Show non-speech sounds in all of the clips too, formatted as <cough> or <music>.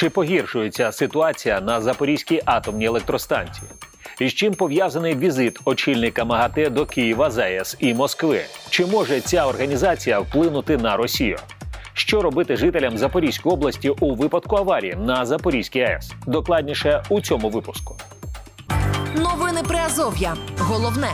Чи погіршується ситуація на Запорізькій атомній електростанції? І з чим пов'язаний візит очільника МАГАТЕ до Києва, ЗАЕС і Москви? Чи може ця організація вплинути на Росію? Що робити жителям Запорізької області у випадку аварії на Запорізькій АЕС? Докладніше у цьому випуску. Новини Приазов'я. Головне.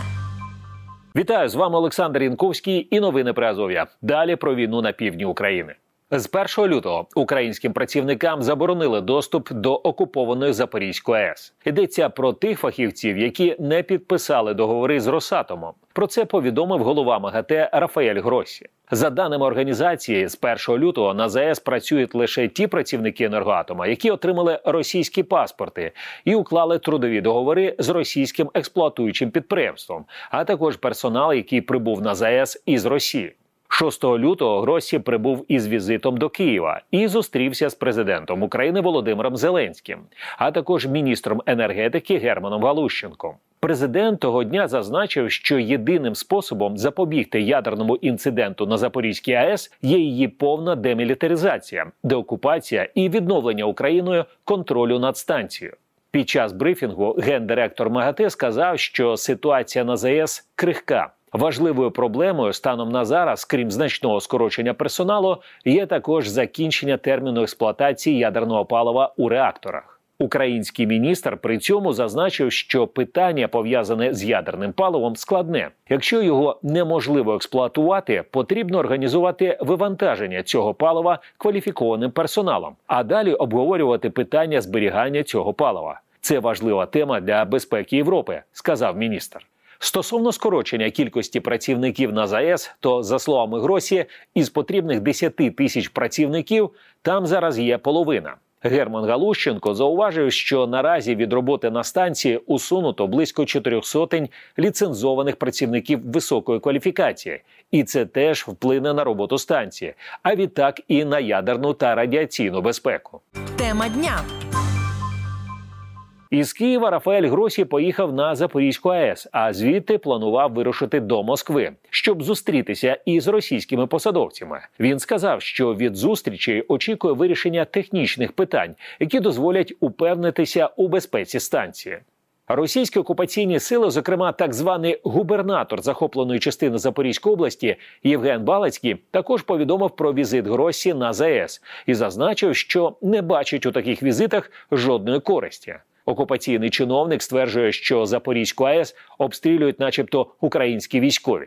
Вітаю з вами Олександр Інковський і новини Приазов'я. Далі про війну на півдні України. З 1 лютого українським працівникам заборонили доступ до окупованої Запорізької АЕС. Йдеться про тих фахівців, які не підписали договори з Росатомом. Про це повідомив голова МАГАТЕ Рафаель Гросі. За даними організації, з 1 лютого на ЗАЕС працюють лише ті працівники енергоатома, які отримали російські паспорти і уклали трудові договори з російським експлуатуючим підприємством, а також персонал, який прибув на ЗАЕС із Росії. 6 лютого Гросі прибув із візитом до Києва і зустрівся з президентом України Володимиром Зеленським, а також міністром енергетики Германом Галущенком. Президент того дня зазначив, що єдиним способом запобігти ядерному інциденту на Запорізькій АЕС є її повна демілітаризація, деокупація і відновлення Україною контролю над станцією. Під час брифінгу гендиректор МАГАТЕ сказав, що ситуація на ЗАЕС крихка. Важливою проблемою станом на зараз, крім значного скорочення персоналу, є також закінчення терміну експлуатації ядерного палива у реакторах. Український міністр при цьому зазначив, що питання пов'язане з ядерним паливом складне. Якщо його неможливо експлуатувати, потрібно організувати вивантаження цього палива кваліфікованим персоналом, а далі обговорювати питання зберігання цього палива. Це важлива тема для безпеки Європи, сказав міністр. Стосовно скорочення кількості працівників на ЗАЕС, то за словами Гросі, із потрібних 10 тисяч працівників там зараз є половина. Герман Галущенко зауважив, що наразі від роботи на станції усунуто близько чотирьох сотень ліцензованих працівників високої кваліфікації, і це теж вплине на роботу станції, а відтак і на ядерну та радіаційну безпеку. Тема дня. Із Києва Рафаель Гросі поїхав на Запорізьку АЕС, а звідти планував вирушити до Москви, щоб зустрітися із російськими посадовцями. Він сказав, що від зустрічі очікує вирішення технічних питань, які дозволять упевнитися у безпеці станції. Російські окупаційні сили, зокрема так званий губернатор захопленої частини Запорізької області Євген Балацький, також повідомив про візит Гросі на ЗАЕС і зазначив, що не бачить у таких візитах жодної користі. Окупаційний чиновник стверджує, що Запорізьку АЕС обстрілюють, начебто, українські військові.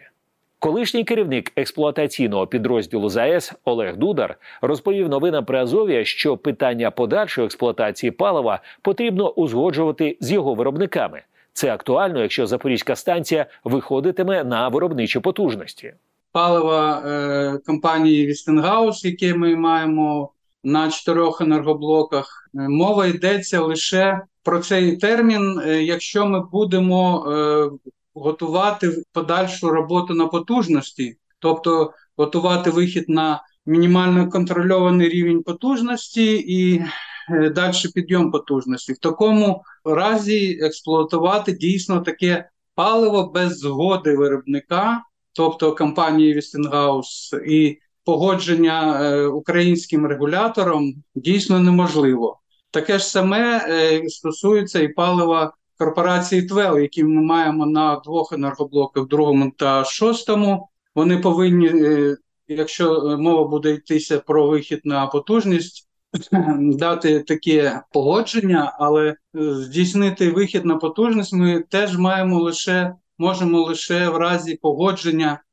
Колишній керівник експлуатаційного підрозділу ЗАЕС Олег Дудар розповів новинам при Азов'я, що питання подальшої експлуатації палива потрібно узгоджувати з його виробниками. Це актуально, якщо Запорізька станція виходитиме на виробничі потужності. Паливо е, компанії Вестінгауз, яке ми маємо на чотирьох енергоблоках, е, мова йдеться лише про цей термін, е, якщо ми будемо е, готувати подальшу роботу на потужності, тобто готувати вихід на мінімально контрольований рівень потужності і е, далі підйом потужності. В такому разі експлуатувати дійсно таке паливо без згоди виробника, тобто компанії Вестінгауз, і погодження українським регулятором дійсно неможливо. Таке ж саме е, стосується і палива корпорації ТВЕЛ, які ми маємо на двох енергоблоках, другому та шостому. Вони повинні, е, якщо мова буде йтися про вихід на потужність, <clears throat> дати таке погодження, але е, здійснити вихід на потужність ми теж маємо лише можемо лише в разі погодження.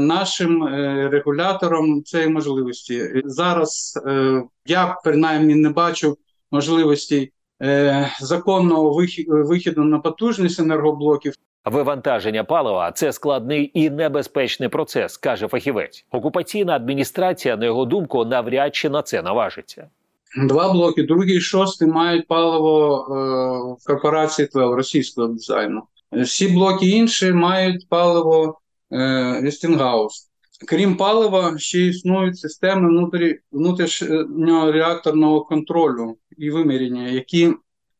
Нашим регулятором цієї можливості зараз я принаймні не бачу можливості е, законного вихіду на потужність енергоблоків. Вивантаження палива це складний і небезпечний процес, каже фахівець. Окупаційна адміністрація, на його думку, навряд чи на це наважиться. Два блоки, другий і шостий мають паливо е, в корпорації ТВЕЛ російського дизайну. Всі блоки інші мають паливо е, Вестінгаус. Крім палива, ще існують системи внутрі, внутрішнього реакторного контролю і виміряння, які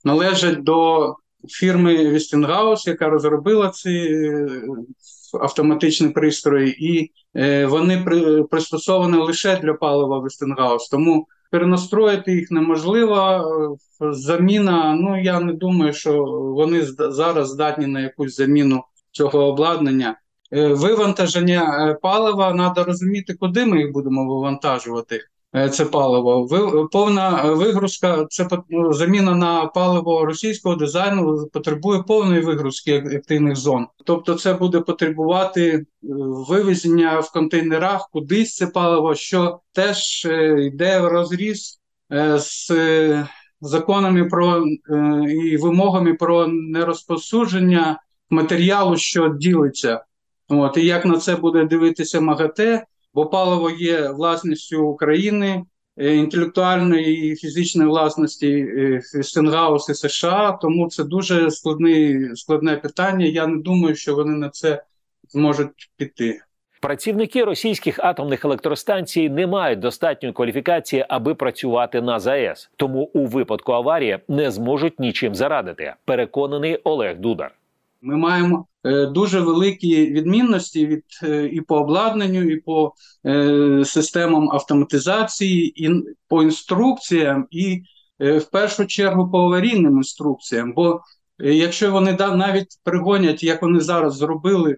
належать до фірми Westinghouse, яка розробила ці е, автоматичні пристрої, і е, вони при, пристосовані лише для палива Westinghouse. Тому перенастроїти їх неможливо. Заміна, ну я не думаю, що вони зараз здатні на якусь заміну цього обладнання. Вивантаження палива треба розуміти, куди ми їх будемо вивантажувати. Е, це паливо. повна вигрузка, це ну, заміна на паливо російського дизайну потребує повної вигрузки активних зон. Тобто, це буде потребувати е, вивезення в контейнерах кудись це паливо, що теж е, йде в розріз з законами про і вимогами про нерозповсюдження матеріалу, що ділиться. От і як на це буде дивитися МАГАТЕ, бо паливо є власністю України, е, інтелектуальної і фізичної власності Вестінгауз і США. Тому це дуже складний, складне питання. Я не думаю, що вони на це зможуть піти. Працівники російських атомних електростанцій не мають достатньої кваліфікації, аби працювати на ЗАЕС, тому у випадку аварії не зможуть нічим зарадити. Переконаний Олег Дудар. Ми маємо е, дуже великі відмінності від е, і по обладнанню, і по е, системам автоматизації, і по інструкціям, і в першу чергу по аварійним інструкціям. Бо якщо вони навіть пригонять, як вони зараз зробили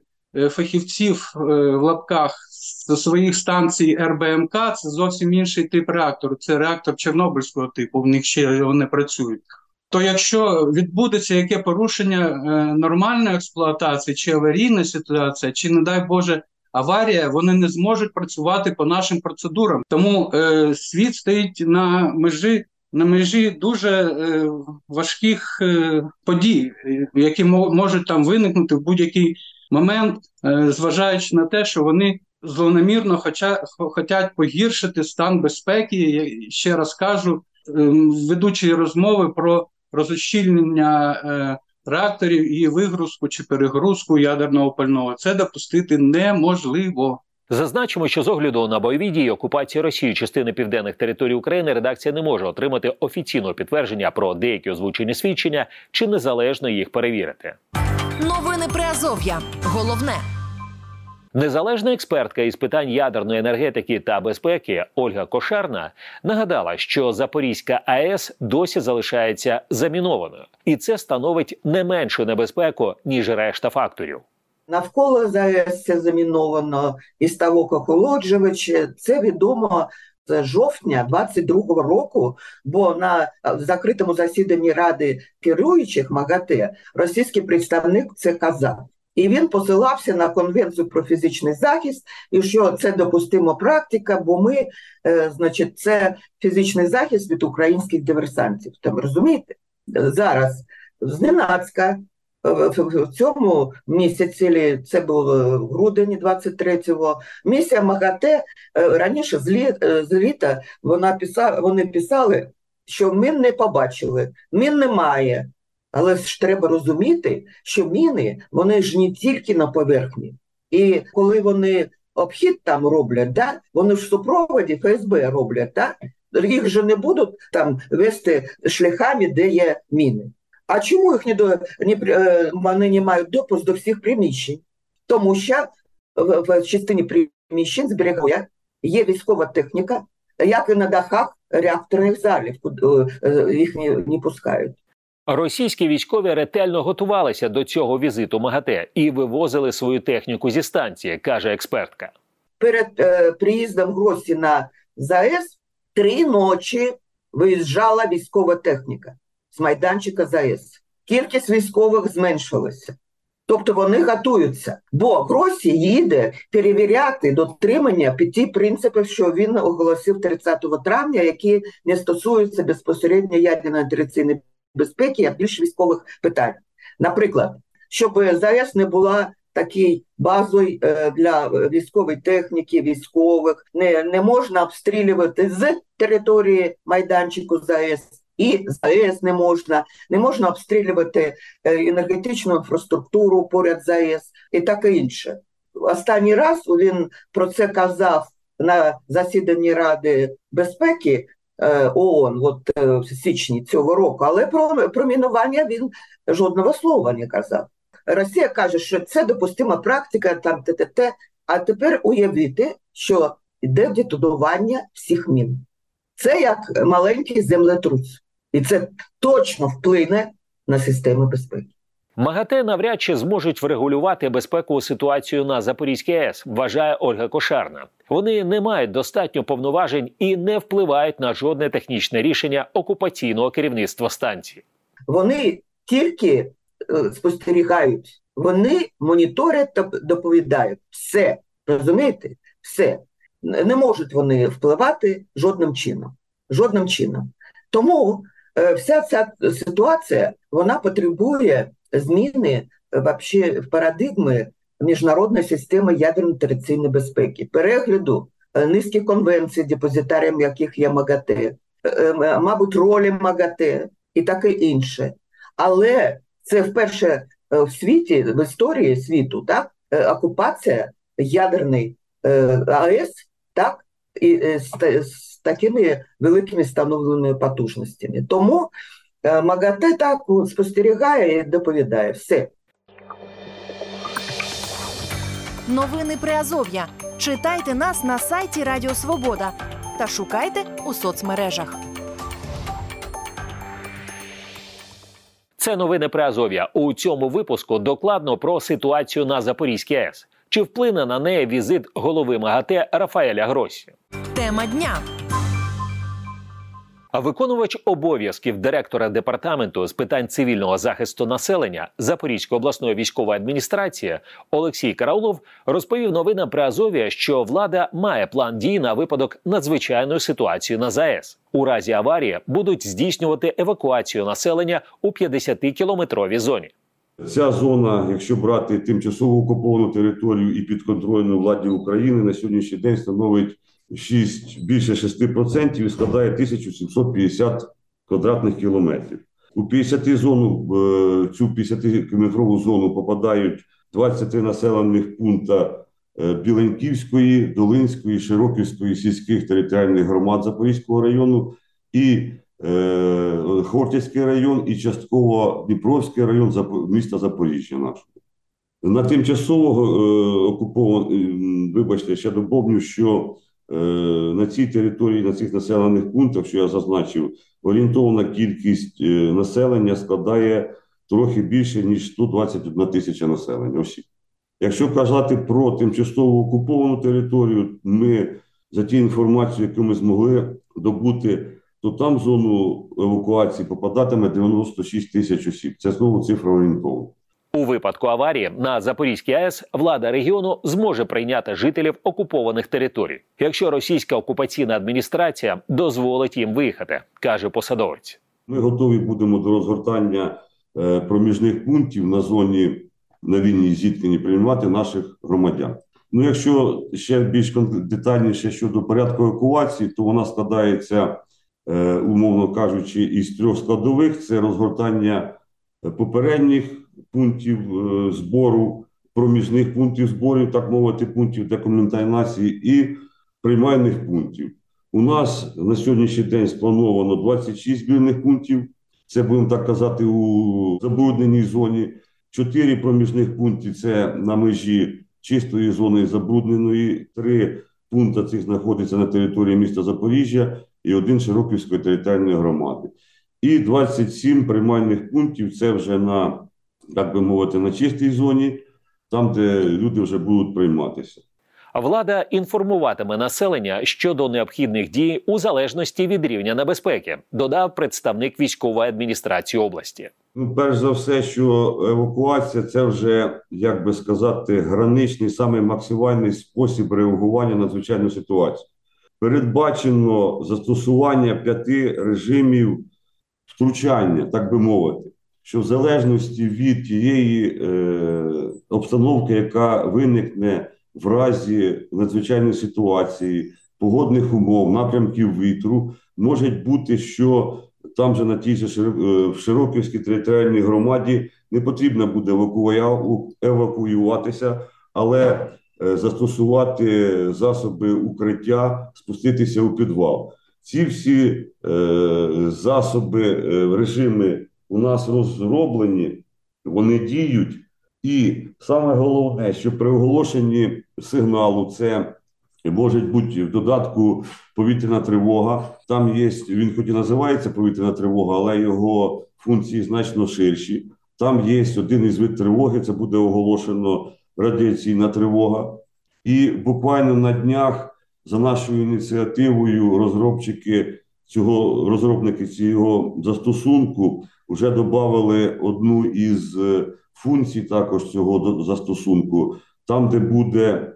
фахівців в лапках з своїх станцій РБМК, це зовсім інший тип реактору. Це реактор Чорнобильського типу. В них ще вони працюють то якщо відбудеться яке порушення е, нормальної експлуатації чи аварійна ситуація, чи, не дай Боже, аварія, вони не зможуть працювати по нашим процедурам. Тому е, світ стоїть на межі. На межі дуже е, важких е, подій, які можуть там виникнути в будь-який момент, е, зважаючи на те, що вони злонамірно хоча, хочуть погіршити стан безпеки. Я ще раз кажу, е, ведучі розмови про розощільнення е, реакторів і вигрузку чи перегрузку ядерного пального. Це допустити неможливо. Зазначимо, що з огляду на бойові дії окупації Росії частини південних територій України редакція не може отримати офіційного підтвердження про деякі озвучені свідчення чи незалежно їх перевірити. Новини Приазов'я. Головне. Незалежна експертка із питань ядерної енергетики та безпеки Ольга Кошарна нагадала, що Запорізька АЕС досі залишається замінованою, і це становить не меншу небезпеку ніж решта факторів. Навколо ЗАЕС це заміновано і ставок охолоджувач. Це відомо з жовтня 22-го року. Бо на закритому засіданні ради керуючих МАГАТЕ російський представник це казав. І він посилався на конвенцію про фізичний захист, і що це допустима практика, бо ми, е, значить, це фізичний захист від українських диверсантів. Там розумієте? Зараз зненацька в цьому місяці, це був е, грудень 23-го, місія МАГАТЕ е, раніше з, лі, з літа вона писала, вони писали, що ми не побачили, мін немає. Але ж треба розуміти, що міни вони ж не тільки на поверхні, і коли вони обхід там роблять, да, вони в супроводі ФСБ роблять, да, їх же не будуть там вести шляхами, де є міни. А чому їх не до не, е, вони не мають допуск до всіх приміщень? Тому що в, в частині приміщень зберігає є військова техніка, як і на дахах реакторних залів, е, е, їх не, не пускають. Російські військові ретельно готувалися до цього візиту МАГАТЕ і вивозили свою техніку зі станції, каже експертка. Перед е, приїздом гості на ЗАЕС три ночі виїжджала військова техніка з майданчика ЗАЕС. Кількість військових зменшилася. Тобто вони готуються, бо Гросі їде перевіряти дотримання п'яти принципів, що він оголосив 30 травня, які не стосуються безпосередньо ядерної інтераційної безпеки, а більш військових питань. Наприклад, щоб ЗАЕС не була такий базою е, для військової техніки, військових, не не можна обстрілювати з території майданчику ЗАЕС. І ЗАЕС не можна, не можна обстрілювати е, енергетичну інфраструктуру поряд ЗАЕС і таке інше. Останній раз він про це казав на засіданні Ради безпеки ООН от, е, в січні цього року, але про, про мінування він жодного слова не казав. Росія каже, що це допустима практика, там т-т-т, а тепер уявити, що йде детонування всіх мін. Це як маленький землетрус, і це точно вплине на системи безпеки. МАГАТЕ навряд чи зможуть врегулювати безпекову ситуацію на Запорізькій АЕС, вважає Ольга Кошарна. Вони не мають достатньо повноважень і не впливають на жодне технічне рішення окупаційного керівництва станції. Вони тільки е, спостерігають, вони моніторять та доповідають все. Розумієте? Все не можуть вони впливати жодним чином. Жодним чином. Тому е, вся ця ситуація вона потребує зміни е, вообще парадигми міжнародної системи ядерної територіальної безпеки, перегляду е, низки конвенцій, депозитарієм яких є МАГАТЕ, мабуть, ролі МАГАТЕ і таке інше. Але це вперше в світі, в історії світу, так, окупація ядерної АЕС, так, і з такими великими встановленими потужностями. Тому МАГАТЕ так спостерігає і доповідає все. Новини Приазов'я. Читайте нас на сайті Радіо Свобода та шукайте у соцмережах. Це новини Приазов'я. У цьому випуску докладно про ситуацію на Запорізькій АЕС. Чи вплине на неї візит голови МАГАТЕ Рафаеля Гросі? Тема дня. А виконувач обов'язків директора департаменту з питань цивільного захисту населення Запорізької обласної військової адміністрації Олексій Караулов розповів новинам при Азові, що влада має план дій на випадок надзвичайної ситуації на ЗАЕС. У разі аварії будуть здійснювати евакуацію населення у 50-кілометровій зоні. Ця зона, якщо брати тимчасово окуповану територію і підконтрольну владі України, на сьогоднішній день становить 6, більше 6% і складає 1750 квадратних кілометрів. У 50 зону цю 50-кілометрову зону попадають 23 населених пункта е, Біленьківської, Долинської, Широківської сільських територіальних громад Запорізького району і е, Хортівський район, і частково Дніпровський район міста Запоріжжя нашого. На тимчасово е, вибачте, ще доповню, що Е, на цій території, на цих населених пунктах, що я зазначив, орієнтовна кількість е, населення складає трохи більше ніж 121 тисяча населення осіб. Якщо казати про тимчасово окуповану територію, ми за ті інформацію, яку ми змогли добути, то там в зону евакуації попадатиме 96 тисяч осіб. Це знову цифра орієнтовна. У випадку аварії на Запорізькій АЕС влада регіону зможе прийняти жителів окупованих територій, якщо російська окупаційна адміністрація дозволить їм виїхати, каже посадовець. Ми готові будемо до розгортання е, проміжних пунктів на зоні на лінії зіткнення приймати наших громадян. Ну, якщо ще більш детальніше щодо порядку евакуації, то вона складається, е, умовно кажучи, із трьох складових: це розгортання попередніх пунктів е, збору, проміжних пунктів зборів, так мовити, пунктів декоментації і приймальних пунктів. У нас на сьогоднішній день сплановано 26 збірних пунктів. Це будемо так казати у забрудненій зоні. Чотири проміжних пункти це на межі чистої зони забрудненої. Три пункти цих знаходяться на території міста Запоріжжя і один Широківської територіальної громади. І 27 приймальних пунктів це вже на так би мовити, на чистій зоні, там, де люди вже будуть прийматися. Влада інформуватиме населення щодо необхідних дій у залежності від рівня небезпеки, додав представник військової адміністрації області. Ну, перш за все, що евакуація це вже як би сказати граничний, саме максимальний спосіб реагування на звичайну ситуацію. Передбачено застосування п'яти режимів втручання, так би мовити що в залежності від тієї е, обстановки, яка виникне в разі надзвичайної ситуації, погодних умов, напрямків вітру, може бути, що там же на тій же е, в Широківській територіальній громаді не потрібно буде евакуюватися, але е, застосувати засоби укриття, спуститися у підвал. Ці всі е, засоби, е, режими у нас розроблені, вони діють. І саме головне, що при оголошенні сигналу це Може бути в додатку повітряна тривога. Там є, він хоч і називається повітряна тривога, але його функції значно ширші. Там є один із вид тривоги, це буде оголошено радіаційна тривога. І буквально на днях за нашою ініціативою розробники цього розробники цього застосунку вже додали одну із е, функцій також цього застосунку, там, де буде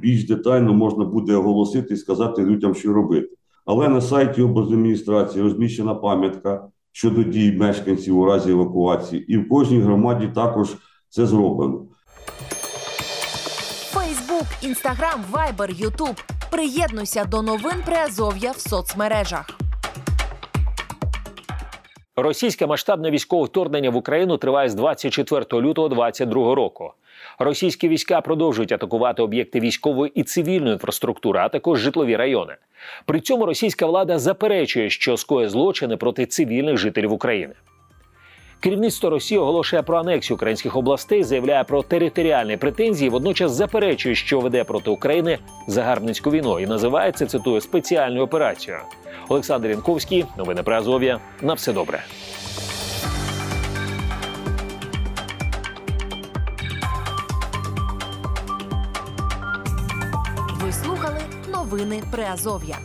більш детально можна буде оголосити і сказати людям, що робити. Але на сайті облдержадміністрації розміщена пам'ятка щодо дій мешканців у разі евакуації, і в кожній громаді також це зроблено. Фейсбук, Інстаграм, Вайбер, Ютуб. Приєднуйся до новин Приазов'я в соцмережах. Російське масштабне військове вторгнення в Україну триває з 24 лютого 2022 року. Російські війська продовжують атакувати об'єкти військової і цивільної інфраструктури, а також житлові райони. При цьому російська влада заперечує, що скоє злочини проти цивільних жителів України. Керівництво Росії оголошує про анексію українських областей, заявляє про територіальні претензії, водночас заперечує, що веде проти України загарбницьку війну і називає це цитую спеціальною операцією. Олександр Янковський, новини про Азов'я. На все добре. Ви слухали новини Приазов'я.